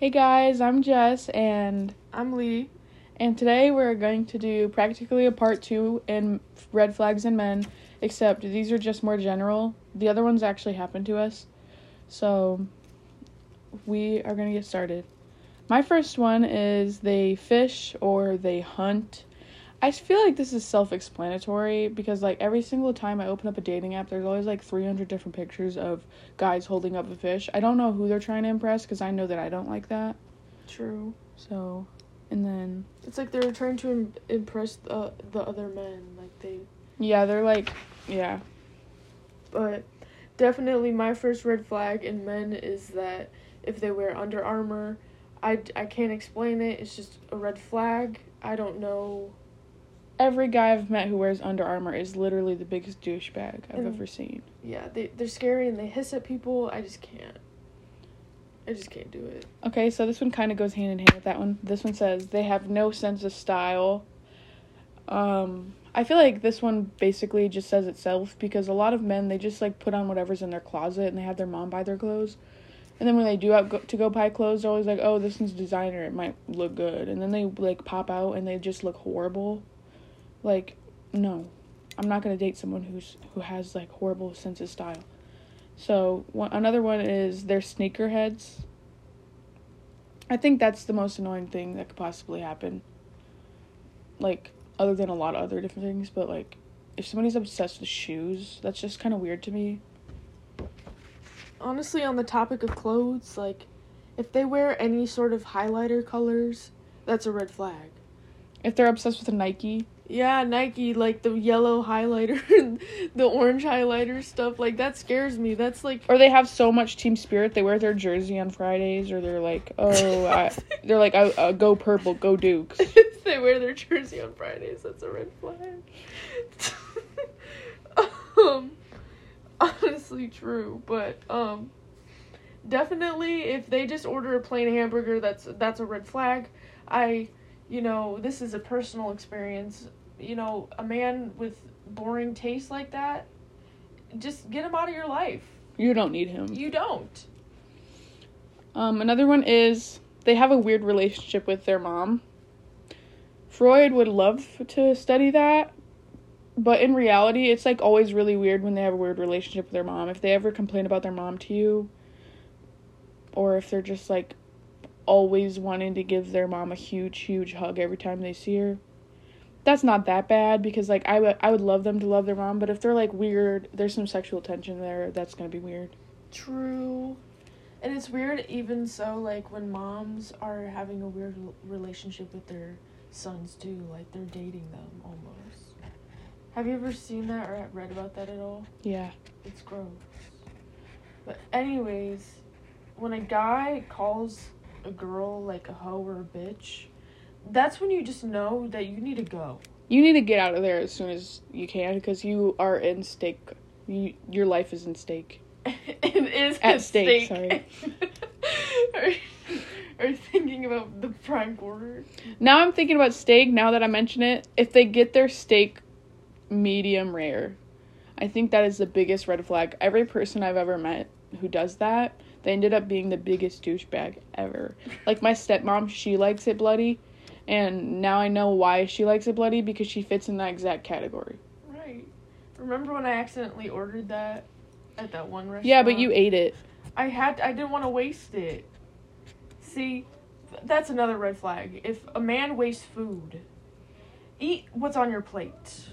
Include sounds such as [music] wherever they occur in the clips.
Hey guys, I'm Jess and I'm Lee. and today we're going to do practically a part 2 in red flags in men, except these are just more general. The other ones actually happened to us. So we are going to get started. My first one is they fish or they hunt. I feel like this is self-explanatory because like every single time I open up a dating app there's always like 300 different pictures of guys holding up a fish. I don't know who they're trying to impress cuz I know that I don't like that. True. So, and then It's like they're trying to Im- impress the the other men, like they. yeah, they're like yeah. But definitely, my first red flag in men is that if they wear Under Armour, I I can't explain it. It's just a red flag. I don't know. Every guy I've met who wears Under Armour is literally the biggest douchebag I've And- ever seen. Yeah, they they're scary and they hiss at people. I just can't. I just can't do it. Okay, so this one kind of goes hand in hand with that one. This one says they have no sense of style. Um, I feel like this one basically just says itself because a lot of men they just like put on whatever's in their closet and they have their mom buy their clothes. And then when they do out go- to go buy clothes, they're always like, "Oh, this one's designer. It might look good." And then they like pop out and they just look horrible. Like, no, I'm not gonna date someone who's who has like horrible sense of style. So one, another one is they're sneakerheads. I think that's the most annoying thing that could possibly happen. Like, other than a lot of other different things, but like, if somebody's obsessed with shoes, that's just kind of weird to me. Honestly, on the topic of clothes, like if they wear any sort of highlighter colors, that's a red flag. If they're obsessed with a Nike, Yeah, Nike, like the yellow highlighter, [laughs] and the orange highlighter stuff, like that scares me. That's like or they have so much team spirit, they wear their jersey on Fridays, or they're like, oh, I, [laughs] they're like, uh, uh, go purple, go Dukes. [laughs] they wear their jersey on Fridays, that's a red flag. um, honestly, true, but um, definitely if they just order a plain hamburger, that's that's a red flag. I, you know, this is a personal experience. You know, a man with boring taste like that, just get him out of your life. You don't need him. You don't. Um, another one is they have a weird relationship with their mom. Freud would love to study that, but in reality, it's like always really weird when they have a weird relationship with their mom. If they ever complain about their mom to you, or if they're just like always wanting to give their mom a huge, huge hug every time they see her. That's not that bad because like I would I would love them to love their mom, but if they're like weird, there's some sexual tension there, that's gonna be weird. True. And it's weird, even so, like when moms are having a weird relationship with their sons too, like they're dating them almost. Have you ever seen that or read about that at all? Yeah. It's gross. But, anyways, when a guy calls a girl like a hoe or a bitch, that's when you just know that you need to go. You need to get out of there as soon as you can because you are in stake. You, your life is in stake. [laughs] it is At a stake, sorry. [laughs] are, are you thinking about the prime quarter? Now I'm thinking about steak. Now that I mention it, if they get their steak medium rare, I think that is the biggest red flag. Every person I've ever met who does that, they ended up being the biggest douchebag ever. Like my stepmom, she likes it bloody, and now I know why she likes it bloody because she fits in that exact category. Right. Remember when I accidentally ordered that at that one restaurant? Yeah, but you ate it. I had. I didn't want to waste it. See, th- that's another red flag. If a man wastes food, eat what's on your plate.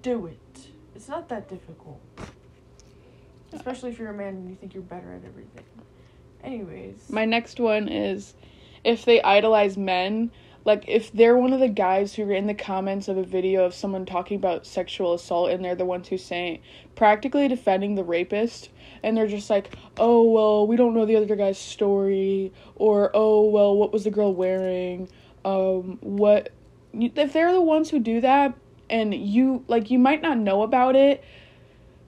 Do it. It's not that difficult. Especially if you're a man and you think you're better at everything. Anyways. My next one is if they idolize men, like if they're one of the guys who are in the comments of a video of someone talking about sexual assault and they're the ones who saying practically defending the rapist and they're just like, "Oh, well, we don't know the other guy's story," or "Oh, well, what was the girl wearing?" Um, what if they're the ones who do that and you like you might not know about it,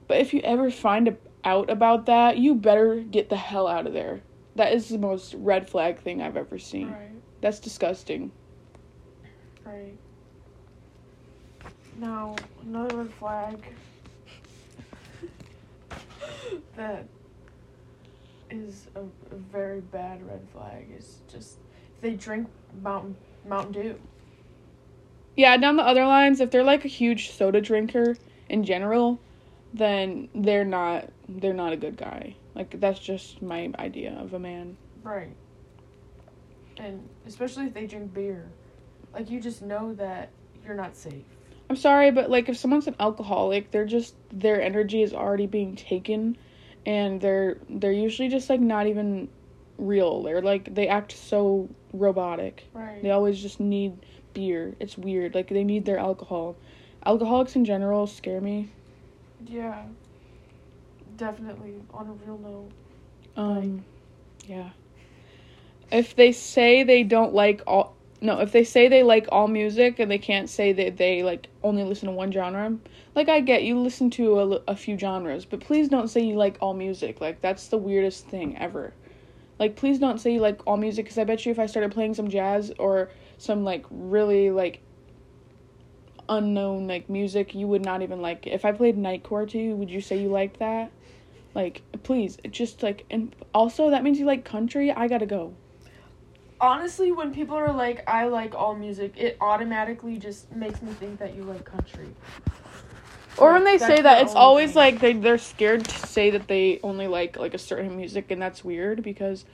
but if you ever find out about that, you better get the hell out of there. That is the most red flag thing I've ever seen. Right. That's disgusting. Right. Now, another red flag [laughs] that is a, a very bad red flag. Is just if they drink Mountain Mountain Dew. Yeah, down the other lines, if they're like a huge soda drinker in general, then they're not they're not a good guy. Like that's just my idea of a man. Right. And especially if they drink beer. Like you just know that you're not safe. I'm sorry, but like if someone's an alcoholic, they're just their energy is already being taken and they're they're usually just like not even real. They're like they act so robotic. Right. They always just need beer. It's weird. Like they need their alcohol. Alcoholics in general scare me. Yeah. Definitely on a real note. Um yeah. If they say they don't like all no, if they say they like all music and they can't say that they like only listen to one genre, like I get you listen to a, a few genres, but please don't say you like all music. Like that's the weirdest thing ever. Like please don't say you like all music cuz I bet you if I started playing some jazz or some like really like unknown like music, you would not even like it. If I played Nightcore to you, would you say you liked that? Like please, just like and also that means you like country. I got to go. Honestly, when people are like, I like all music, it automatically just makes me think that you like country. Or when they say that, it's always thing. like they they're scared to say that they only like like a certain music, and that's weird because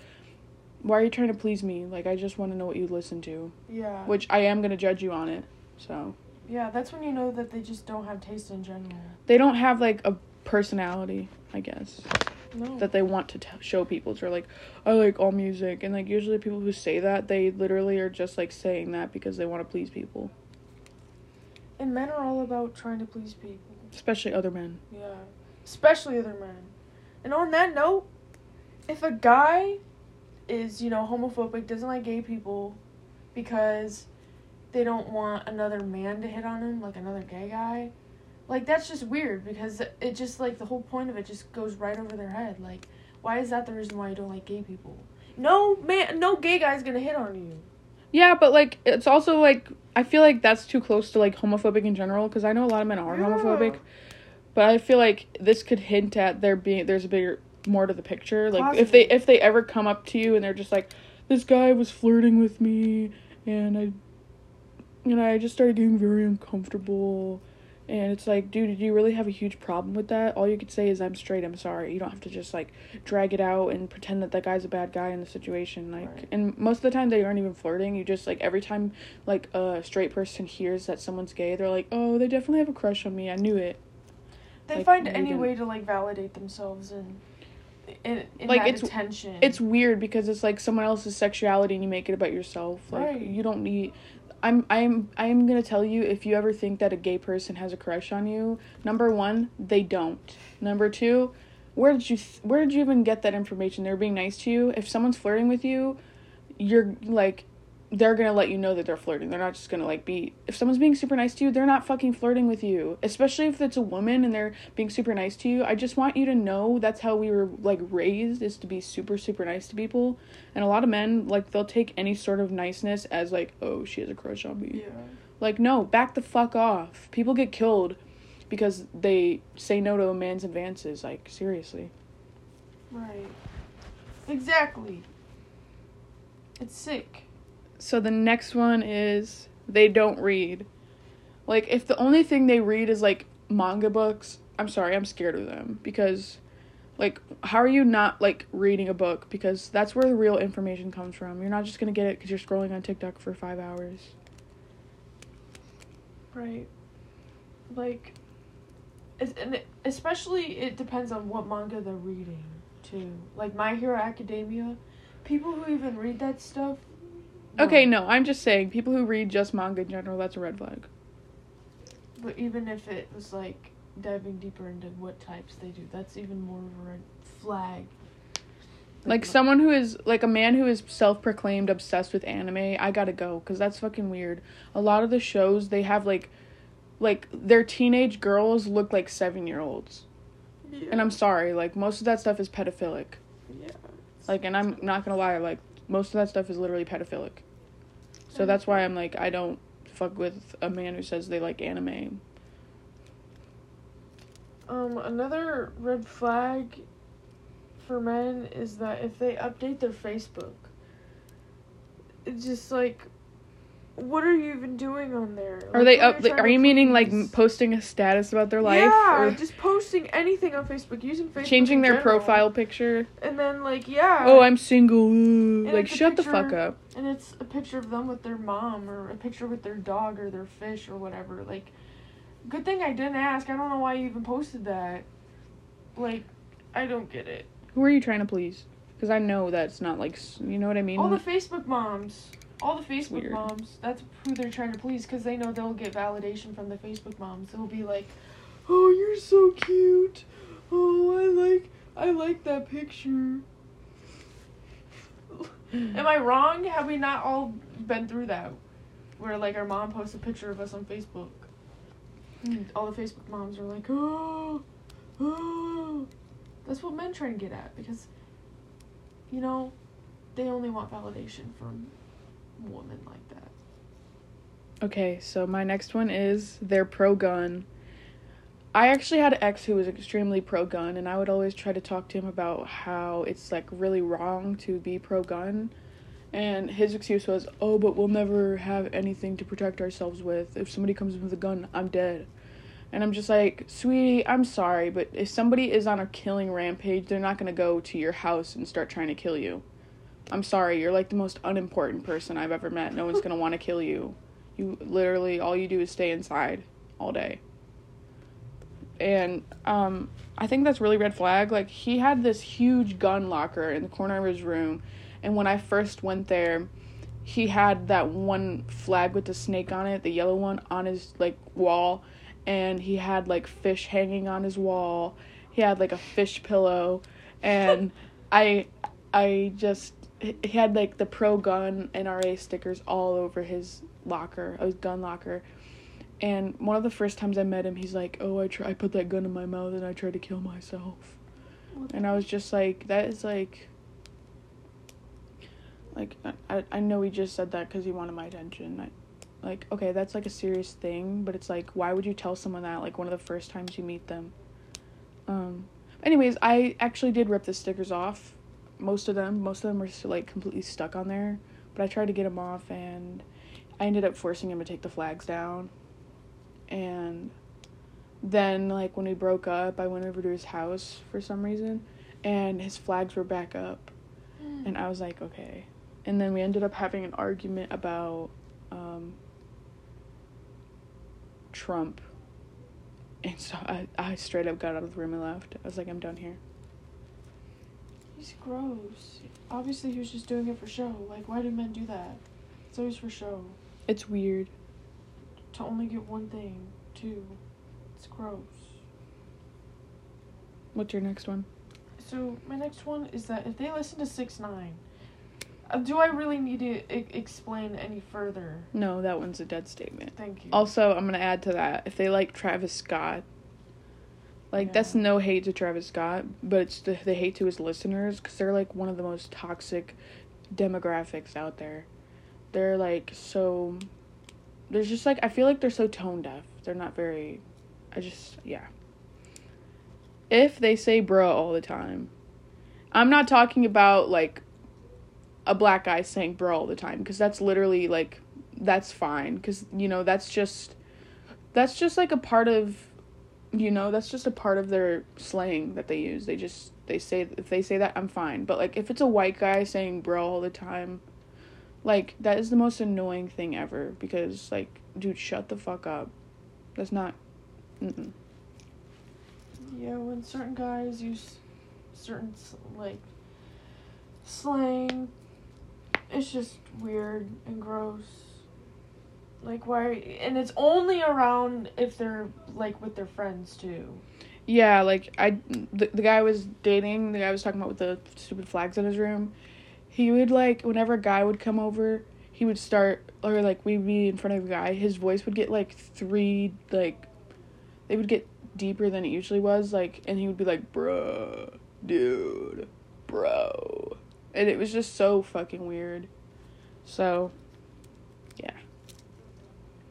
why are you trying to please me? Like I just want to know what you listen to, Yeah. which I am gonna judge you on it. So Yeah, that's when you know that they just don't have taste in general. they don't have like a personality, I guess, No. that they want to t- show people. So like I like all music, and like usually people who say that they literally are just like saying that because they want to please people, and men are all about trying to please people. especially other men. Yeah. Especially other men. And on that note, if a guy is, you know, homophobic, doesn't like gay people because they don't want another man to hit on him, like another gay guy, like that's just weird because it just like the whole point of it just goes right over their head. Like, why is that the reason why you don't like gay people? No man, no gay guy's gonna hit on you. Yeah, but like it's also like I feel like that's too close to like homophobic in general because I know a lot of men are Yeah. homophobic, but I feel like this could hint at there being there's a bigger more to the picture. Like if they if they ever come up to you and they're just like, this guy was flirting with me and I, know, I just started getting very uncomfortable. And it's like, dude, do you really have a huge problem with that? All you could say is, I'm straight, I'm sorry. You don't have to just, like, drag it out and pretend that that guy's a bad guy in the situation. Like, Right. and most of the time they aren't even flirting. You just, like, every time, like, a straight person hears that someone's gay, they're like, oh, they definitely have a crush on me. I knew it. They Like, find any way to like validate themselves and in, in Like, that it's- attention. It's weird because it's like someone else's sexuality and you make it about yourself. Like, Right. you don't need. I'm I'm I'm gonna tell you if you ever think that a gay person has a crush on you, number one, they don't. Number two, where did you th- where did you even get that information? They're being nice to you. If someone's flirting with you, you're like they're gonna let you know that they're flirting. They're not just gonna like be if someone's being super nice to you, they're not fucking flirting with you. Especially if it's a woman and they're being super nice to you. I just want you to know that's how we were like raised is to be super super nice to people. And a lot of men like they'll take any sort of niceness as like, oh, she has a crush on me. yeah. Like no, back the fuck off. People get killed because they say no to a man's advances. Like seriously. Right. Exactly. It's sick. So the next one is they don't read. Like if the only thing they read is like manga books, I'm sorry, I'm scared of them because like how are you not like reading a book because that's where the real information comes from. You're not just going to get it cuz you're scrolling on TikTok for 5 hours. Right. Like, and especially it depends on what manga they're reading too. Like My Hero Academia, people who even read that stuff. Okay, no, I'm just saying people who read just manga in general, that's a red flag. But even if it was like diving deeper into what types they do, that's even more of a red flag. Like someone who is like a man who is self-proclaimed obsessed with anime, I got to go cuz that's fucking weird. A lot of the shows they have like like their teenage girls look like 7-year-olds. yeah. And I'm sorry, like most of that stuff is pedophilic. yeah. Like and I'm not going to lie, like most of that stuff is literally pedophilic. So that's why I'm like I don't fuck with a man who says they like anime. Um, another red flag for men is that if they update their Facebook, it's just like, what are you even doing on there? Are they up? trying Are you meaning like posting a status about their life Yeah, or just posting anything on Facebook, using Facebook. changing in their general. profile picture? and then like yeah. Oh, I'm single. Like, shut the fuck up. and it's a picture of them with their mom or a picture with their dog or their fish or whatever. Like, good thing I didn't ask. I don't know why you even posted that. Like, I don't get it. Who are you trying to please? Because I know that's not like you know what I mean. All the Facebook moms. All the Facebook weird. moms. That's who they're trying to please because they know they'll get validation from the Facebook moms. They'll be like, "Oh, you're so cute. Oh, I like I like that picture." [sighs] Am I wrong? Have we not all been through that? Where like our mom posts a picture of us on Facebook. And all the Facebook moms are like, "Oh, oh." That's what men try and get at because you know, they only want validation from women like that. Okay, so my next one is they're pro gun. I actually had an ex who was extremely pro gun, and I would always try to talk to him about how it's like really wrong to be pro gun. And his excuse was, oh, but we'll never have anything to protect ourselves with. If somebody comes with a gun, I'm dead. And I'm just like, sweetie, I'm sorry, but if somebody is on a killing rampage, they're not gonna go to your house and start trying to kill you. I'm sorry, you're like the most unimportant person I've ever met. No one's gonna wanna kill you. You literally all you do is stay inside all day. And um I think that's really red flag. Like he had this huge gun locker in the corner of his room and when I first went there, he had that one flag with the snake on it, the yellow one on his like wall and he had like fish hanging on his wall. He had like a fish pillow and [laughs] I I just he had like the pro gun NRA stickers all over his locker, his gun locker. And one of the first times I met him, he's like, "Oh, I try, I put that gun in my mouth and I tried to kill myself." And I was just like, "That is like, like I I know he just said that because he wanted my attention. I, like, okay, that's like a serious thing, but it's like, why would you tell someone that like one of the first times you meet them?" Um. Anyways, I actually did rip the stickers off most of them most of them were still, like completely stuck on there but i tried to get them off and i ended up forcing him to take the flags down. And then like when we broke up i went over to his house for some reason and his flags were back up. And i was like okay. And then we ended up having an argument about um, trump. And so I, I straight up got out of the room and left. I was like i'm done here He's gross. Obviously, he was just doing it for show. Like, why do men do that? It's always for show. it's weird To only get one thing, too. It's gross. what's your next one So, my next one is that if they listen to 6ix9ine uh, do I really need to I- explain any further? No, that one's a dead statement. Thank you. Also, I'm gonna add to that if they like Travis Scott, like that's no hate to Travis Scott, but it's the, the hate to his listeners because they're like one of the most toxic demographics out there. They're like so. There's just like I feel like they're so tone deaf. They're not very. I just yeah. If they say bro all the time, I'm not talking about like a black guy saying bro all the time because that's literally like that's fine because you know that's just that's just like a part of you know that's just a part of their slang that they use they just they say if they say that i'm fine but like if it's a white guy saying bro all the time like that is the most annoying thing ever because like dude shut the fuck up that's not mm-mm. Yeah, when certain guys use certain like slang, it's just weird and gross. Like why? And it's only around if they're like with their friends too. Yeah, like I, the, the guy was dating, the guy I was talking about with the stupid flags in his room, he would like whenever a guy would come over, he would start or like we'd be in front of a guy, his voice would get like three like, they would get deeper than it usually was, like, and he would be like, "Bruh, dude, bro," and it was just so fucking weird. So,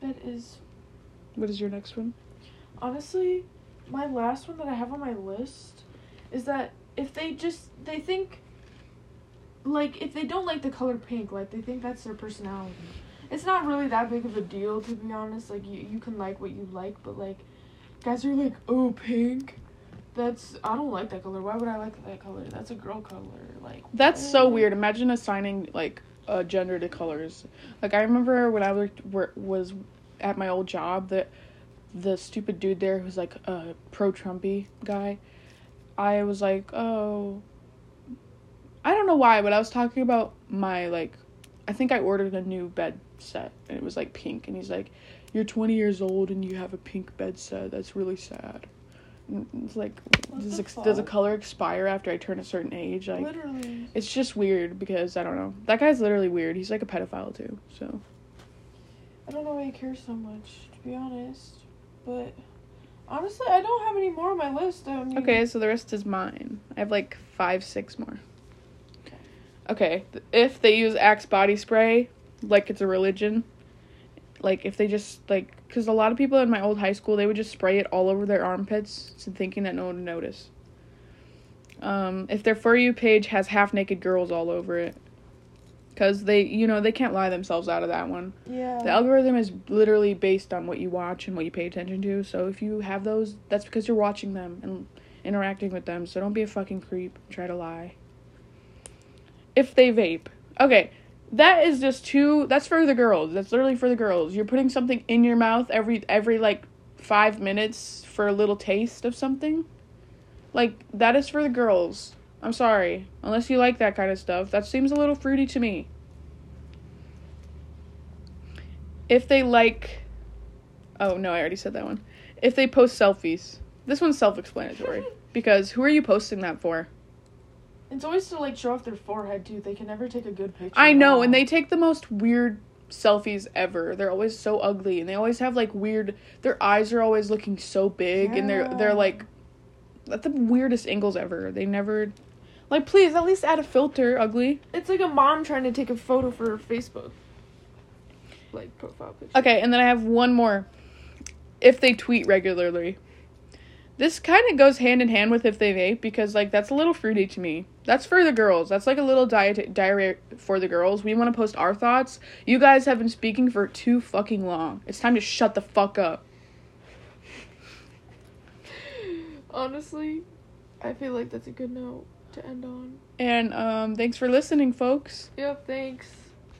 It is what is your next one? honestly my last one that I have on my list is that if they just they think like if they don't like the color pink, like they think that's their personality. It's not really that big of a deal to be honest. Like you you can like what you like, but like guys are like, "Oh, pink." That's I don't like that color. Why would I like that color? That's a girl color. Like That's so oh. weird. Imagine assigning like a gender to colors. Like I remember when I worked wor- was at my old job that the stupid dude there who's like a pro Trumpy guy. I was like, oh, I don't know why, but I was talking about my like, I think I ordered a new bed set and it was like pink, and he's like, you're 20 years old and you have a pink bed set. That's really sad. It's like, What does, ex- does a color expire after I turn a certain age? Like, literally. it's just weird because I don't know. That guy's literally weird. He's like a pedophile too. So I don't know why he cares so much, to be honest. But honestly, I don't have any more on my list. I mean, okay, so the rest is mine. I have like five, six more. Okay, if they use Axe body spray like it's a religion, like if they just like, because a lot of people in my old high school they would just spray it all over their armpits, thinking that no one would notice. Um, if their for you page has half naked girls all over it, because they, you know, they can't lie themselves out of that one. Yeah. The algorithm is literally based on what you watch and what you pay attention to. So if you have those, that's because you're watching them and interacting with them. So don't be a fucking creep try to lie. If they vape. Okay, that is just too that's for the girls. That's literally for the girls. You're putting something in your mouth every every like 5 minutes for a little taste of something. Like that is for the girls. I'm sorry. Unless you like that kind of stuff. That seems a little fruity to me. if they like oh no i already said that one if they post selfies this one's self-explanatory [laughs] because who are you posting that for It's always to like show off their forehead too. They can never take a good picture. i know and they take the most weird selfies ever they're always so ugly and they always have like weird their eyes are always looking so big and they're they're like at the weirdest angles ever they never like please at least add a filter ugly It's like a mom trying to take a photo for her Facebook. Like profile picture. Okay, and then I have one more. If they tweet regularly. This kind of goes hand in hand with if they vape because like that's a little fruity to me. That's for the girls. That's like a little diet diary for the girls. We want to post our thoughts. You guys have been speaking for too fucking long. It's time to shut the fuck up. Honestly, I feel like that's a good note to end on. And um thanks for listening, folks. Yep, thanks.